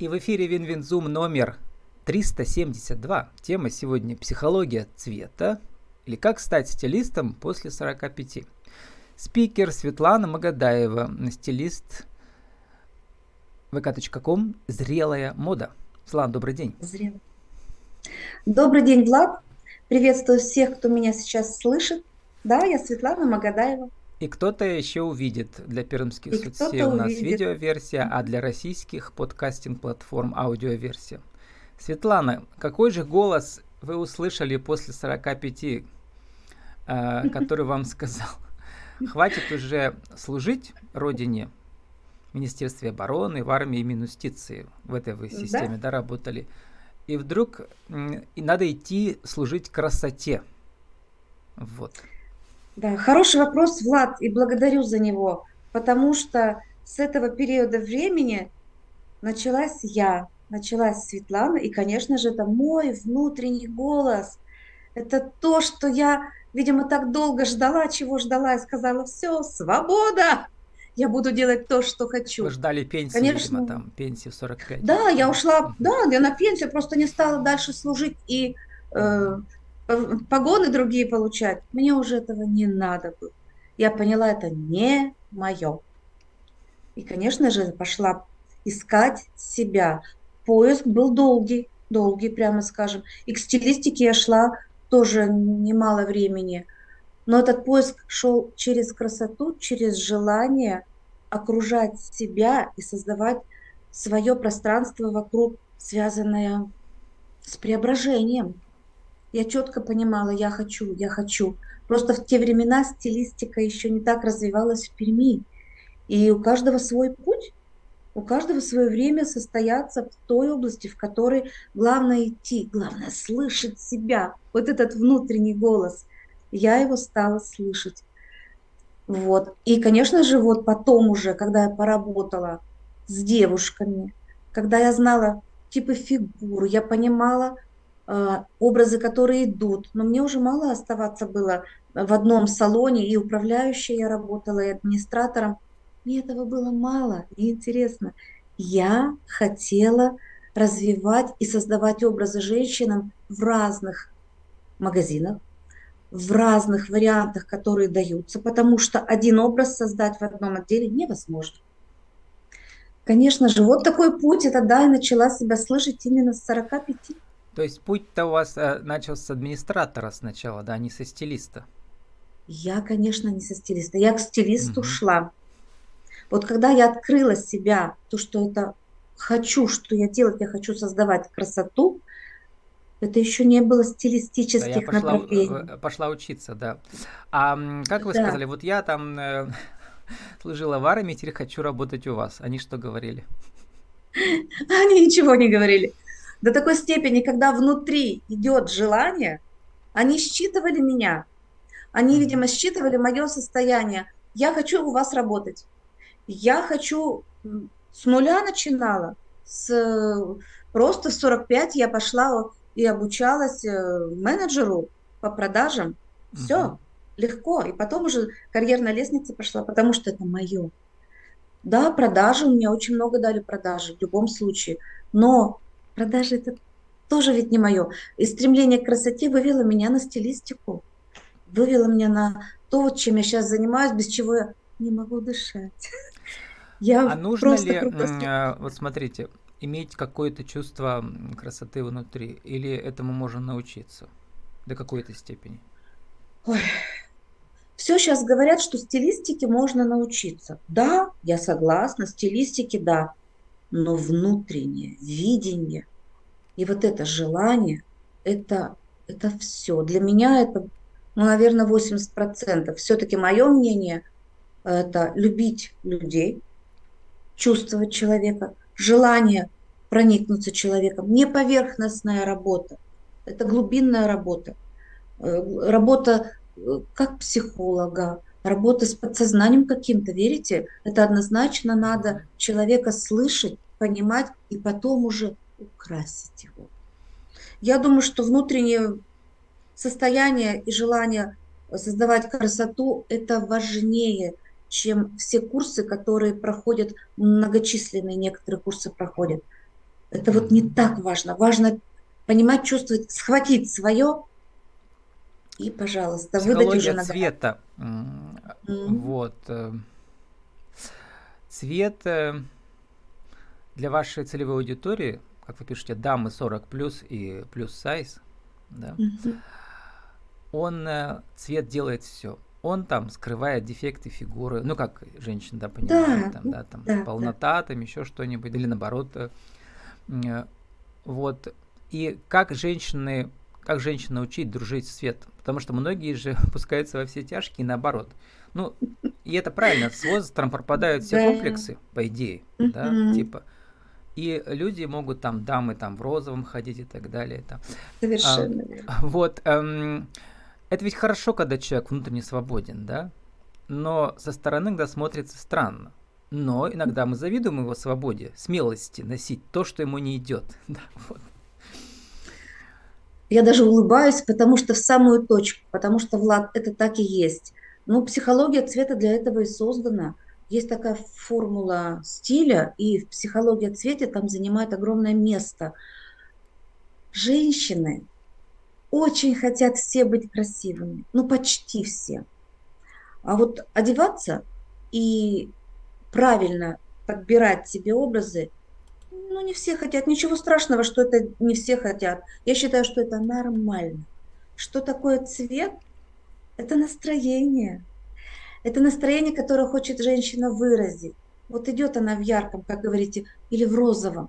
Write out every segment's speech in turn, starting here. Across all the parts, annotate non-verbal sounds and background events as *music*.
И в эфире WinWinZoom номер 372. Тема сегодня «Психология цвета» или «Как стать стилистом после 45». Спикер Светлана Магадаева, стилист vk.com «Зрелая мода». Светлана, добрый день. Зрелая. Добрый день, Влад. Приветствую всех, кто меня сейчас слышит. Да, я Светлана Магадаева. И кто-то еще увидит для пермских и соцсетей у нас увидит. видеоверсия, а для российских подкастинг-платформ аудиоверсия. Светлана, какой же голос вы услышали после 45, э, *laughs* который вам сказал, хватит уже служить родине, в Министерстве обороны, в армии и Минустиции, в этой вы системе, да, да работали, и вдруг и надо идти служить красоте. Вот. Да, хороший вопрос, Влад, и благодарю за него, потому что с этого периода времени началась я, началась Светлана, и, конечно же, это мой внутренний голос. Это то, что я, видимо, так долго ждала, чего ждала, и сказала, все, свобода, я буду делать то, что хочу. Вы ждали пенсии, Конечно. видимо, там, пенсию 45. Да, я ушла, да, я на пенсию просто не стала дальше служить и э, погоны другие получать, мне уже этого не надо было. Я поняла, это не мое. И, конечно же, пошла искать себя. Поиск был долгий, долгий, прямо скажем. И к стилистике я шла тоже немало времени. Но этот поиск шел через красоту, через желание окружать себя и создавать свое пространство вокруг, связанное с преображением, я четко понимала, я хочу, я хочу. Просто в те времена стилистика еще не так развивалась в Перми. И у каждого свой путь, у каждого свое время состояться в той области, в которой главное идти, главное слышать себя, вот этот внутренний голос. Я его стала слышать. Вот. И, конечно же, вот потом уже, когда я поработала с девушками, когда я знала типы фигур, я понимала, образы, которые идут. Но мне уже мало оставаться было в одном салоне, и управляющей я работала, и администратором. Мне этого было мало и интересно. Я хотела развивать и создавать образы женщинам в разных магазинах, в разных вариантах, которые даются, потому что один образ создать в одном отделе невозможно. Конечно же, вот такой путь, это да, я начала себя слышать именно с 45. То есть путь-то у вас э, начался с администратора сначала, да, не со стилиста? Я, конечно, не со стилиста. Я к стилисту угу. шла. Вот когда я открыла себя, то, что это хочу, что я делать, я хочу создавать красоту, это еще не было стилистических да, я пошла, направлений. Пошла учиться, да. А как вы да. сказали, вот я там э, *laughs* служила в армии, теперь хочу работать у вас. Они что говорили? *laughs* Они ничего не говорили до такой степени, когда внутри идет желание, они считывали меня. Они, видимо, считывали мое состояние. Я хочу у вас работать. Я хочу с нуля начинала. С, просто в 45 я пошла и обучалась э, менеджеру по продажам. Все, uh легко. И потом уже карьерная лестница пошла, потому что это мое. Да, продажи, у меня очень много дали продажи в любом случае. Но Продажи это тоже ведь не мое. И стремление к красоте вывело меня на стилистику, вывело меня на то, чем я сейчас занимаюсь, без чего я не могу дышать. *laughs* Я а нужно ли, круто... вот смотрите, иметь какое-то чувство красоты внутри, или этому можно научиться до какой-то степени? Ой. Все сейчас говорят, что стилистике можно научиться. Да, я согласна, стилистике да, но внутреннее видение и вот это желание, это, это все. Для меня это, ну, наверное, 80%. Все-таки мое мнение – это любить людей, чувствовать человека, желание проникнуться человеком. Не поверхностная работа, это глубинная работа. Э, работа э, как психолога, работа с подсознанием каким-то, верите? Это однозначно надо человека слышать, понимать и потом уже украсить его. Я думаю, что внутреннее состояние и желание создавать красоту – это важнее, чем все курсы, которые проходят, многочисленные некоторые курсы проходят. Это вот не так важно. Важно понимать, чувствовать, схватить свое и, пожалуйста, Психология выдать уже на цвета. Mm-hmm. Вот. Э, цвет э, для вашей целевой аудитории, как вы пишете, дамы 40 плюс и плюс сайз, да, mm-hmm. он э, цвет делает все. Он там скрывает дефекты фигуры, ну как женщина, да, понимает, да, там, да, там да, полнота, да. там еще что-нибудь, или наоборот. Вот. И как женщины, как женщин учить дружить с светом? Потому что многие же *laughs* пускаются во все тяжкие наоборот. Ну, и это правильно, с возрастом пропадают все комплексы, по идее, да, типа. И люди могут там, дамы там в розовом ходить и так далее. Там. Совершенно а, Вот. Эм, это ведь хорошо, когда человек внутренне свободен, да? Но со стороны иногда смотрится странно. Но иногда мы завидуем его свободе, смелости носить то, что ему не идет. *laughs* Да, вот. Я даже улыбаюсь, потому что в самую точку, потому что, Влад, это так и есть. Ну, психология цвета для этого и создана. Есть такая формула стиля, и в психологии цвета там занимает огромное место. Женщины очень хотят все быть красивыми, ну почти все. А вот одеваться и правильно подбирать себе образы ну, не все хотят. Ничего страшного, что это не все хотят. Я считаю, что это нормально. Что такое цвет? Это настроение. Это настроение, которое хочет женщина выразить. Вот идет она в ярком, как говорите, или в розовом.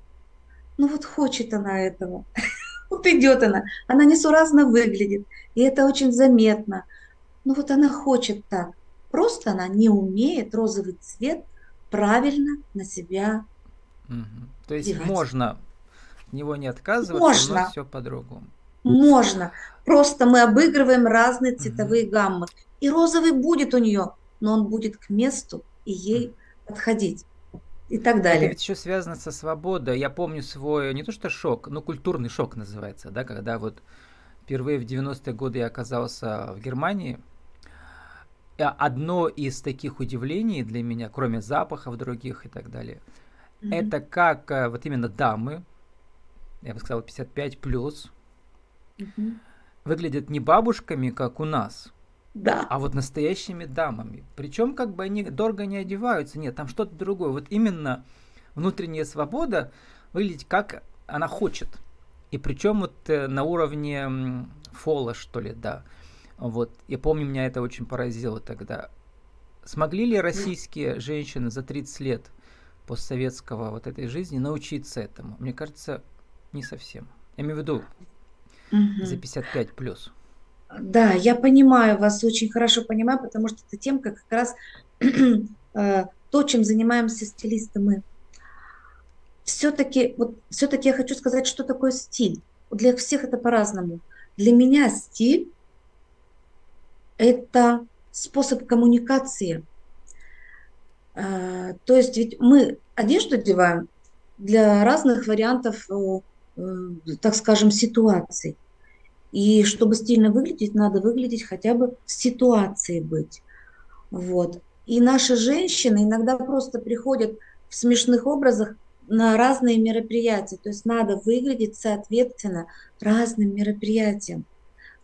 Ну вот хочет она этого. *laughs* Вот идет она. Она несуразно выглядит. И это очень заметно. Ну вот она хочет так. Просто она не умеет розовый цвет правильно на себя угу. То есть девать. можно от него не отказываться, можно. но все по-другому. Можно. Просто мы обыгрываем разные цветовые угу. гаммы. И розовый будет у нее, но он будет к месту и ей подходить. И так далее. Это ведь еще связано со свободой. Я помню свой, не то что шок, но культурный шок называется, да, когда вот впервые в 90-е годы я оказался в Германии. Одно из таких удивлений для меня, кроме запахов других и так далее – Mm-hmm. Это как э, вот именно дамы, я бы сказал 55 плюс, mm-hmm. выглядят не бабушками, как у нас, да. а вот настоящими дамами. Причем как бы они дорого не одеваются, нет, там что-то другое. Вот именно внутренняя свобода выглядеть как она хочет. И причем вот э, на уровне фола, что ли, да. Вот, я помню, меня это очень поразило тогда. Смогли ли российские женщины за 30 лет постсоветского вот этой жизни научиться этому? Мне кажется, не совсем. Я имею в виду угу. за 55 плюс. Да, я понимаю вас, очень хорошо понимаю, потому что это темка как раз *clears throat* э, то, чем занимаемся стилисты мы. Все-таки, вот, все-таки я хочу сказать, что такое стиль. Для всех это по-разному. Для меня стиль – это способ коммуникации – а, то есть ведь мы одежду одеваем для разных вариантов, э, э, так скажем, ситуаций. И чтобы стильно выглядеть, надо выглядеть хотя бы в ситуации быть. Вот. И наши женщины иногда просто приходят в смешных образах на разные мероприятия. То есть надо выглядеть соответственно разным мероприятиям.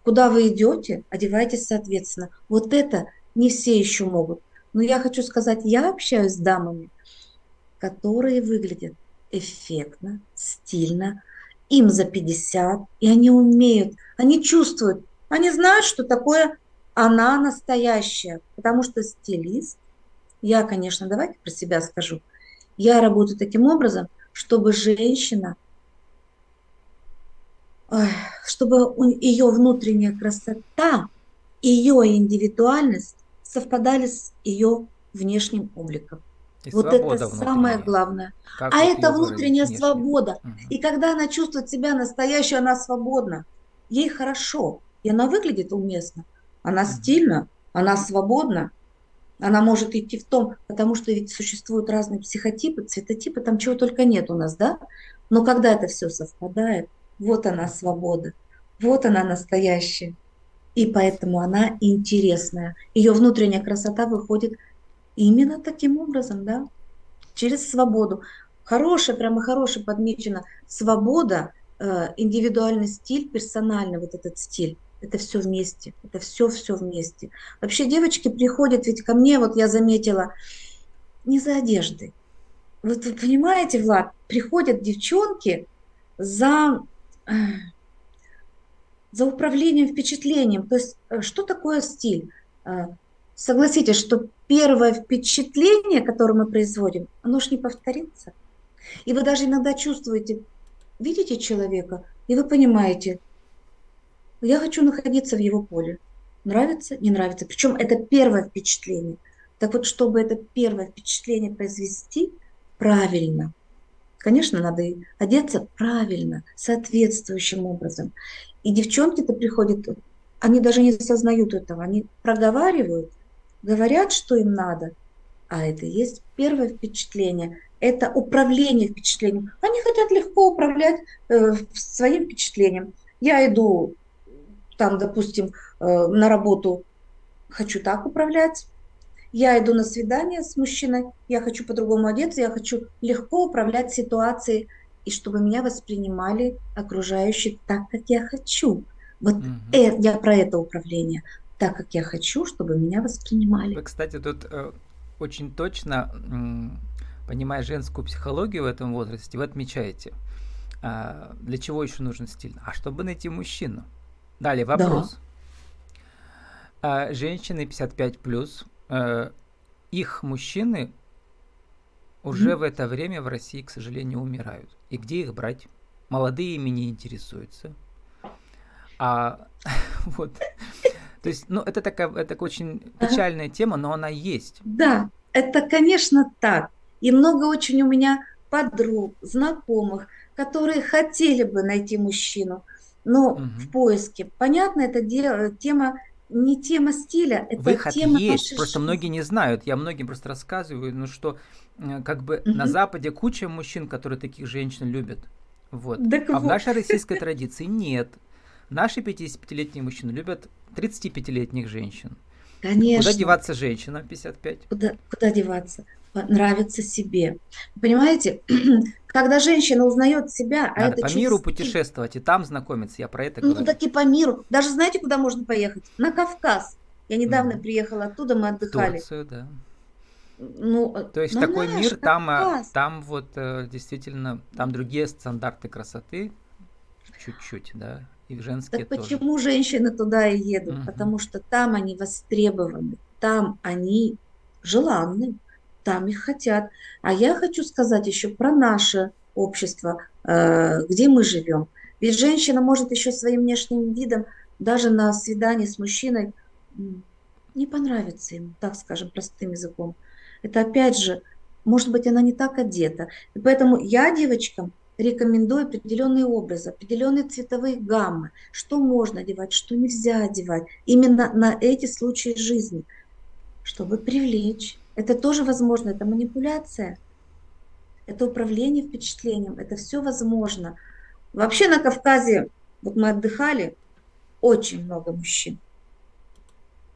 Куда вы идете, одевайтесь соответственно. Вот это не все еще могут. Но я хочу сказать, я общаюсь с дамами, которые выглядят эффектно, стильно, им за 50, и они умеют, они чувствуют, они знают, что такое она настоящая, потому что стилист, я, конечно, давайте про себя скажу, я работаю таким образом, чтобы женщина, чтобы ее внутренняя красота, ее индивидуальность совпадали с ее внешним обликом. И вот это самое главное. Как а это внутренняя внешне? свобода. Угу. И когда она чувствует себя настоящей, она свободна. Ей хорошо. И она выглядит уместно. Она угу. стильна, она свободна. Она может идти в том, потому что ведь существуют разные психотипы, цветотипы, там чего только нет у нас, да? Но когда это все совпадает, вот она свобода, вот она настоящая и поэтому она интересная. Ее внутренняя красота выходит именно таким образом, да, через свободу. хорошая, прямо хорошая подмечена свобода, э, индивидуальный стиль, персональный вот этот стиль. Это все вместе, это все-все вместе. Вообще девочки приходят ведь ко мне, вот я заметила, не за одеждой. Вот вы понимаете, Влад, приходят девчонки за, э, за управлением впечатлением. То есть э, что такое стиль? Согласитесь, что первое впечатление, которое мы производим, оно же не повторится. И вы даже иногда чувствуете, видите человека, и вы понимаете, я хочу находиться в его поле. Нравится, не нравится. Причем это первое впечатление. Так вот, чтобы это первое впечатление произвести правильно, конечно, надо и одеться правильно, соответствующим образом. И девчонки-то приходят, они даже не осознают этого, они проговаривают, говорят, что им надо, а это и есть первое впечатление, это управление впечатлением. Они хотят легко управлять э, своим впечатлением. Я иду там, допустим, э, на работу, хочу так управлять, я иду на свидание с мужчиной, я хочу по-другому одеться, я хочу легко управлять ситуацией, и чтобы меня воспринимали окружающие так, как я хочу. Вот э, я про это управление. Так, как я хочу, чтобы меня воспринимали. Вы, кстати, тут э, очень точно, э, понимая женскую психологию в этом возрасте, вы отмечаете, э, для чего еще нужен стиль? А чтобы найти мужчину. Далее вопрос. Да. женщины 55 плюс, э, их мужчины уже mm-hmm. в это время в России, к сожалению, умирают. И где их брать? Молодые ими не интересуются. А *laughs* вот, то есть, ну, это такая, это очень печальная тема, но она есть. Да, это, конечно, так. И много очень у меня подруг, знакомых, которые хотели бы найти мужчину, но угу. в поиске. Понятно, это дело, тема не тема стиля, это Выход тема есть, просто жизни. многие не знают. Я многим просто рассказываю, ну что э, как бы угу. на Западе куча мужчин, которые таких женщин любят. Вот. Так а вот. в нашей российской *laughs* традиции нет. Наши 55-летние мужчины любят 35-летних женщин. Конечно. Куда деваться женщинам 55? Куда, куда деваться? нравится себе. Понимаете, *clears throat* когда женщина узнает себя, а Надо это по миру стиль. путешествовать и там знакомиться, я про это ну, говорю. Ну так и по миру. Даже знаете, куда можно поехать? На Кавказ. Я недавно mm. приехала оттуда, мы отдыхали. Турцию, да. Ну, То есть такой наш, мир, там, а, там вот э, действительно, там другие стандарты красоты, чуть-чуть, да, и женские так тоже. почему женщины туда и едут? Угу. Потому что там они востребованы, там они желанны там их хотят. А я хочу сказать еще про наше общество, э, где мы живем. Ведь женщина может еще своим внешним видом даже на свидании с мужчиной не понравится ему, так скажем, простым языком. Это опять же, может быть, она не так одета. И поэтому я девочкам рекомендую определенные образы, определенные цветовые гаммы, что можно одевать, что нельзя одевать, именно на эти случаи жизни, чтобы привлечь это тоже возможно, это манипуляция, это управление впечатлением, это все возможно. Вообще на Кавказе, вот мы отдыхали, очень много мужчин.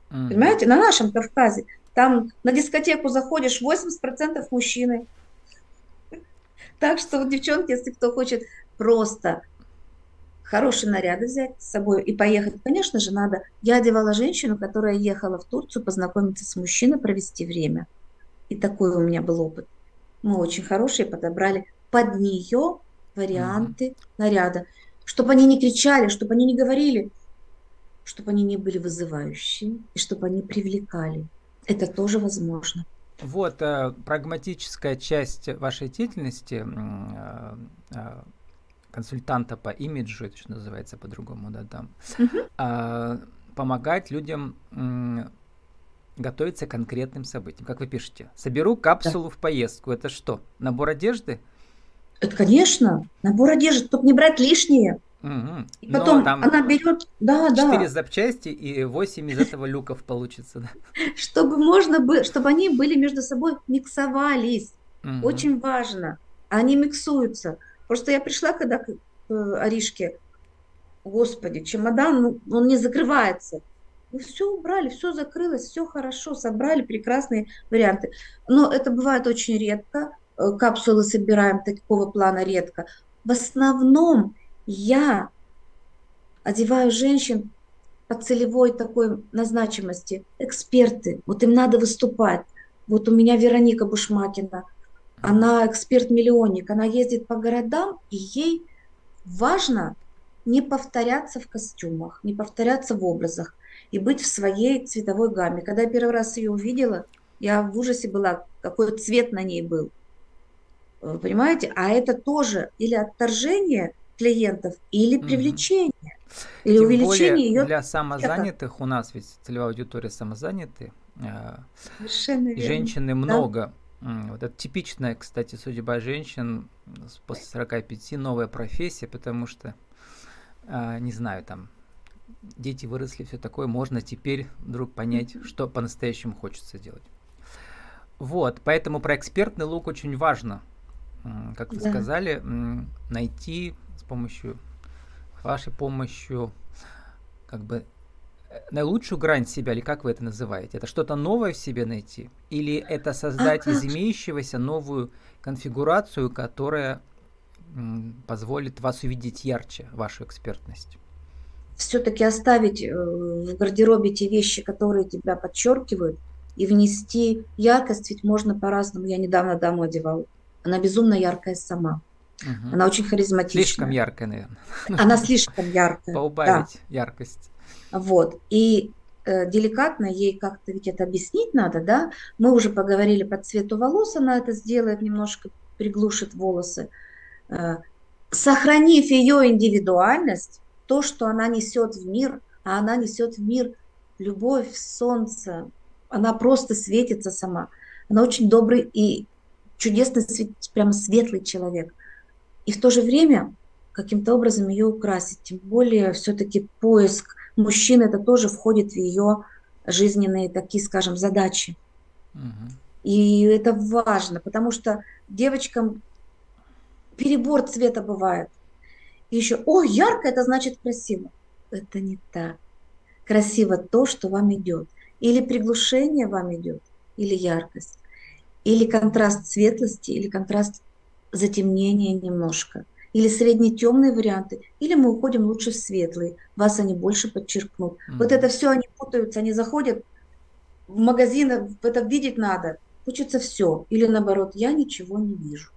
Mm. Понимаете, на нашем Кавказе, там на дискотеку заходишь, 80% мужчины. Так что, вот, девчонки, если кто хочет просто хорошие наряды взять с собой и поехать, конечно же, надо. Я одевала женщину, которая ехала в Турцию познакомиться с мужчиной, провести время. И такой у меня был опыт. Мы очень хорошие подобрали под нее варианты mm-hmm. наряда, чтобы они не кричали, чтобы они не говорили, чтобы они не были вызывающими и чтобы они привлекали. Это тоже возможно. Вот э, прагматическая часть вашей деятельности э, э, консультанта по имиджу, это что называется по-другому, да, там, а, помогать людям готовиться к конкретным событиям. Как вы пишете, соберу капсулу да. в поездку. Это что, набор одежды? Это, конечно, набор одежды, только не брать лишнее. Угу. И потом там она берет, да, да. Четыре запчасти и восемь из этого люков получится, да. *laughs* Чтобы можно было, чтобы они были между собой миксовались. Угу. Очень важно. Они миксуются. Просто я пришла когда к Аришке, господи, чемодан, ну, он не закрывается. Мы все убрали, все закрылось, все хорошо, собрали прекрасные варианты. Но это бывает очень редко. э, капсулы собираем такого плана редко. В основном я одеваю женщин по целевой такой назначимости. Эксперты, вот им надо выступать. Вот у меня Вероника Бушмакина, она эксперт-миллионник, она ездит по городам, и ей важно не повторяться в костюмах, не повторяться в образах и быть в своей цветовой гамме. Когда я первый раз ее увидела, я в ужасе была, какой цвет на ней был. Понимаете? А это тоже или отторжение клиентов, или привлечение, mm-hmm. или Тем увеличение более ее. Для самозанятых у нас ведь целевая аудитория самозанятые. Э, Совершенно верно. Женщины много. Да? Вот это типичная, кстати, судьба женщин после 45, новая профессия, потому что, э, не знаю, там дети выросли, все такое, можно теперь вдруг понять, что по-настоящему хочется делать. Вот, поэтому про экспертный лук очень важно, как вы да. сказали, найти с помощью, вашей помощью, как бы э, наилучшую грань себя, или как вы это называете? Это что-то новое в себе найти? Или это создать из *clears throat* имеющегося новую конфигурацию, которая позволит вас увидеть ярче, вашу экспертность? все-таки оставить э, в гардеробе те вещи, которые тебя подчеркивают, и внести яркость, ведь можно по-разному. Я недавно даму одевала. Она безумно яркая сама. Угу. Она очень харизматичная. Слишком яркая, наверное. *laughs* Она слишком яркая. Поубавить да. яркость. Вот. И э, деликатно ей как-то ведь это объяснить надо, да? Мы уже поговорили по цвету волос, она это сделает, немножко приглушит волосы. Э, сохранив ее индивидуальность, то, что она несет в мир, а она несет в мир любовь, солнце, она просто светится сама. Она очень добрый и чудесный, прямо светлый человек. И в то же время каким-то образом ее украсить. Тем более все-таки поиск мужчины, это тоже входит в ее жизненные такие, скажем, задачи. Угу. И это важно, потому что девочкам перебор цвета бывает. И еще, о, ярко, это значит красиво. Это не так. Красиво то, что вам идет. Или приглушение вам идет, или яркость, или контраст светлости, или контраст затемнения немножко, или средне темные варианты, или мы уходим лучше в светлые, вас они больше подчеркнут. Mm-hmm. Вот это все они путаются, они заходят в магазин, это видеть надо, хочется все, или наоборот, я ничего не вижу.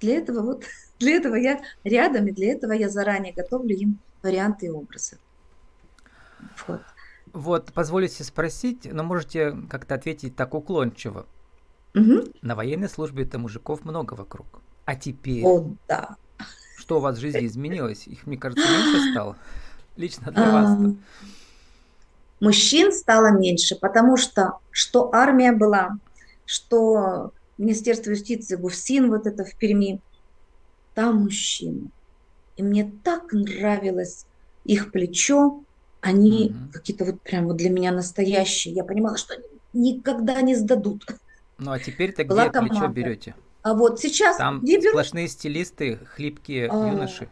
Для этого вот *laughs* для этого я рядом, и для этого я заранее готовлю им варианты и образы. Вот. Вот, позволите спросить, но можете как-то ответить так уклончиво. Угу. На военной службе-то мужиков много вокруг. А теперь? О, да. Что у вас в жизни изменилось? Их, мне кажется, меньше стало? Лично для вас-то. Мужчин стало меньше, потому что что армия была, что Министерство юстиции, ГУФСИН, вот это в Перми, там мужчины. И мне так нравилось их плечо, они угу. какие-то вот прям вот для меня настоящие. Я понимала, что они никогда не сдадут. Ну а теперь-то где команда. плечо берете? А вот сейчас там беру? сплошные стилисты, хлипкие а, юноши.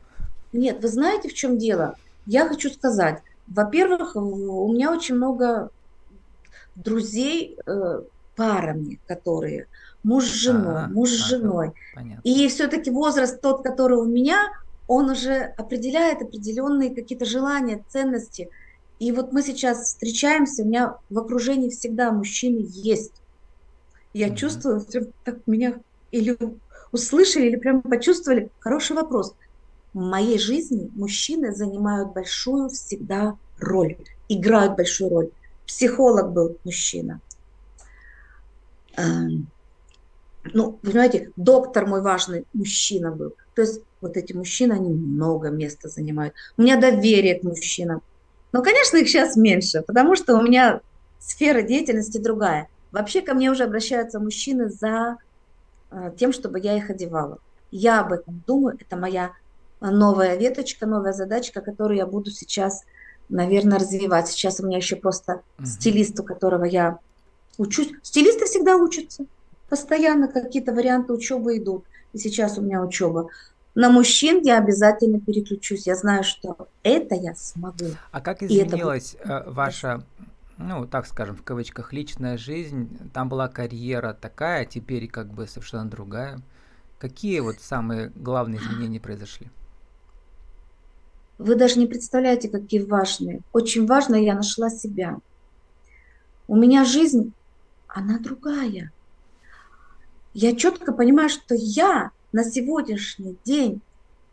Нет, вы знаете, в чем дело? Я хочу сказать, во-первых, у меня очень много друзей э, парами, которые муж с женой, а, муж с женой. Понятно. И все-таки возраст тот, который у меня, он уже определяет определенные какие-то желания, ценности. И вот мы сейчас встречаемся, у меня в окружении всегда мужчины есть. Я mm-hmm. чувствую, так меня или услышали, или прям почувствовали. Хороший вопрос. В моей жизни мужчины занимают большую всегда роль, играют большую роль. Психолог был мужчина. Эм, ну, понимаете, доктор мой важный мужчина был. То есть вот эти мужчины, они много места занимают. У меня доверие к мужчинам. Но, конечно, их сейчас меньше, потому что у меня сфера деятельности другая. Вообще ко мне уже обращаются мужчины за тем, чтобы я их одевала. Я об этом думаю, это моя новая веточка, новая задачка, которую я буду сейчас, наверное, развивать. Сейчас у меня еще просто uh-huh. стилист, у которого я учусь. Стилисты всегда учатся. Постоянно какие-то варианты учебы идут. И сейчас у меня учеба. На мужчин я обязательно переключусь. Я знаю, что это я смогу. А как изменилась это... ваша ну, так скажем, в кавычках, личная жизнь, там была карьера такая, а теперь как бы совершенно другая. Какие вот самые главные изменения произошли? Вы даже не представляете, какие важные. Очень важно, я нашла себя. У меня жизнь, она другая. Я четко понимаю, что я на сегодняшний день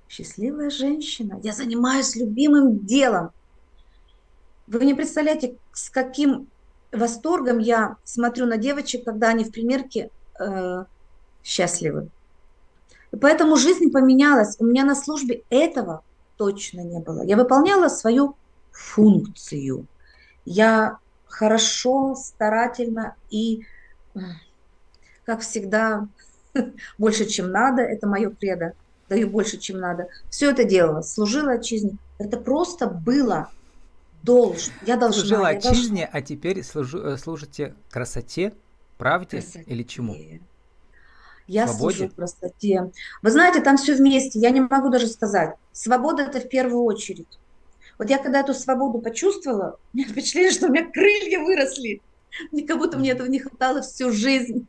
счастливая женщина. Я занимаюсь любимым делом. Вы не представляете, с каким восторгом я смотрю на девочек, когда они в примерке э, счастливы. И поэтому жизнь поменялась. У меня на службе этого точно не было. Я выполняла свою функцию. Я хорошо, старательно и, как всегда, *laughs* больше, чем надо. Это мое кредо. Даю больше, чем надо. Все это делала, служила отчизне. Это просто было должен. Я должна. Служила я отчизне, должна. а теперь служу, э, служите красоте, правде красоте. или чему? Я Свободе? служу красоте. Вы знаете, там все вместе. Я не могу даже сказать. Свобода это в первую очередь. Вот я когда эту свободу почувствовала, у меня впечатление, что у меня крылья выросли. Мне как будто мне этого не хватало всю жизнь.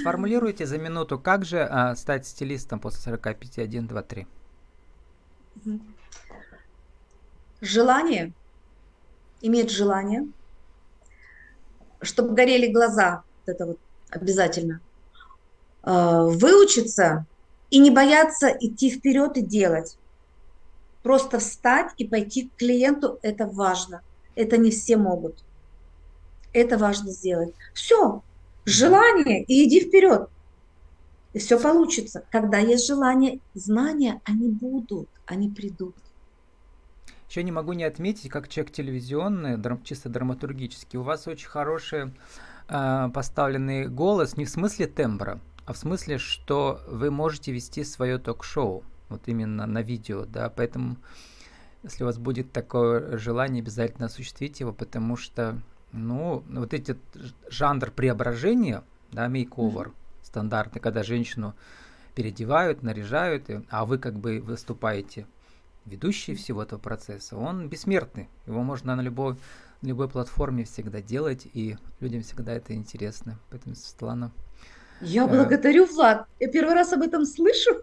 Сформулируйте за минуту, как же а, стать стилистом после 45, 1, 2, 3? Желание, иметь желание, чтобы горели глаза, это вот обязательно. А, выучиться и не бояться идти вперед и делать. Просто встать и пойти к клиенту – это важно. Это не все могут. Это важно сделать. Все, желание и иди вперед. И все получится. Когда есть желание, знания, они будут, они придут. Еще не могу не отметить, как человек телевизионный, чисто драматургический, у вас очень хороший э, поставленный голос, не в смысле тембра, а в смысле, что вы можете вести свое ток-шоу, вот именно на видео, да, поэтому если у вас будет такое желание, обязательно осуществите его, потому что, ну, вот эти жанр преображения, да, мейковер, mm-hmm. стандартный, когда женщину переодевают, наряжают, а вы как бы выступаете ведущий всего этого процесса, он бессмертный. Его можно на любой, на любой платформе всегда делать, и людям всегда это интересно. Поэтому, Светлана, я благодарю, Влад. Я первый раз об этом слышу. *laughs*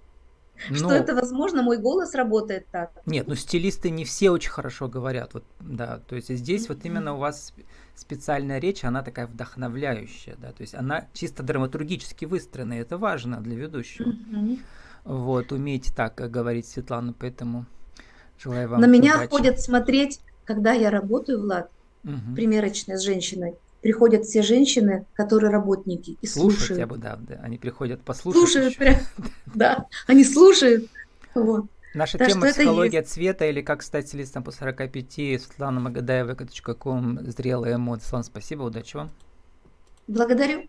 Ну, что это возможно, мой голос работает так. Нет, ну стилисты не все очень хорошо говорят. Вот, да, то есть здесь mm-hmm. вот именно у вас специальная речь, она такая вдохновляющая, да, то есть она чисто драматургически выстроена, и это важно для ведущего. Mm-hmm. Вот, умеете так говорить, Светлана, поэтому На меня удачи. ходят смотреть, когда я работаю, Влад, угу. примерочная с женщиной, приходят все женщины, которые работники, и слушают. слушают. Я бы, да, да, они приходят послушать. Слушают, прям, *laughs* да, они слушают. Вот. Наша так тема «Психология цвета» или «Как стать стилистом по 45» Светлана Магадаева, .ком, «Зрелые эмоции». Светлана, спасибо, удачи вам. Благодарю.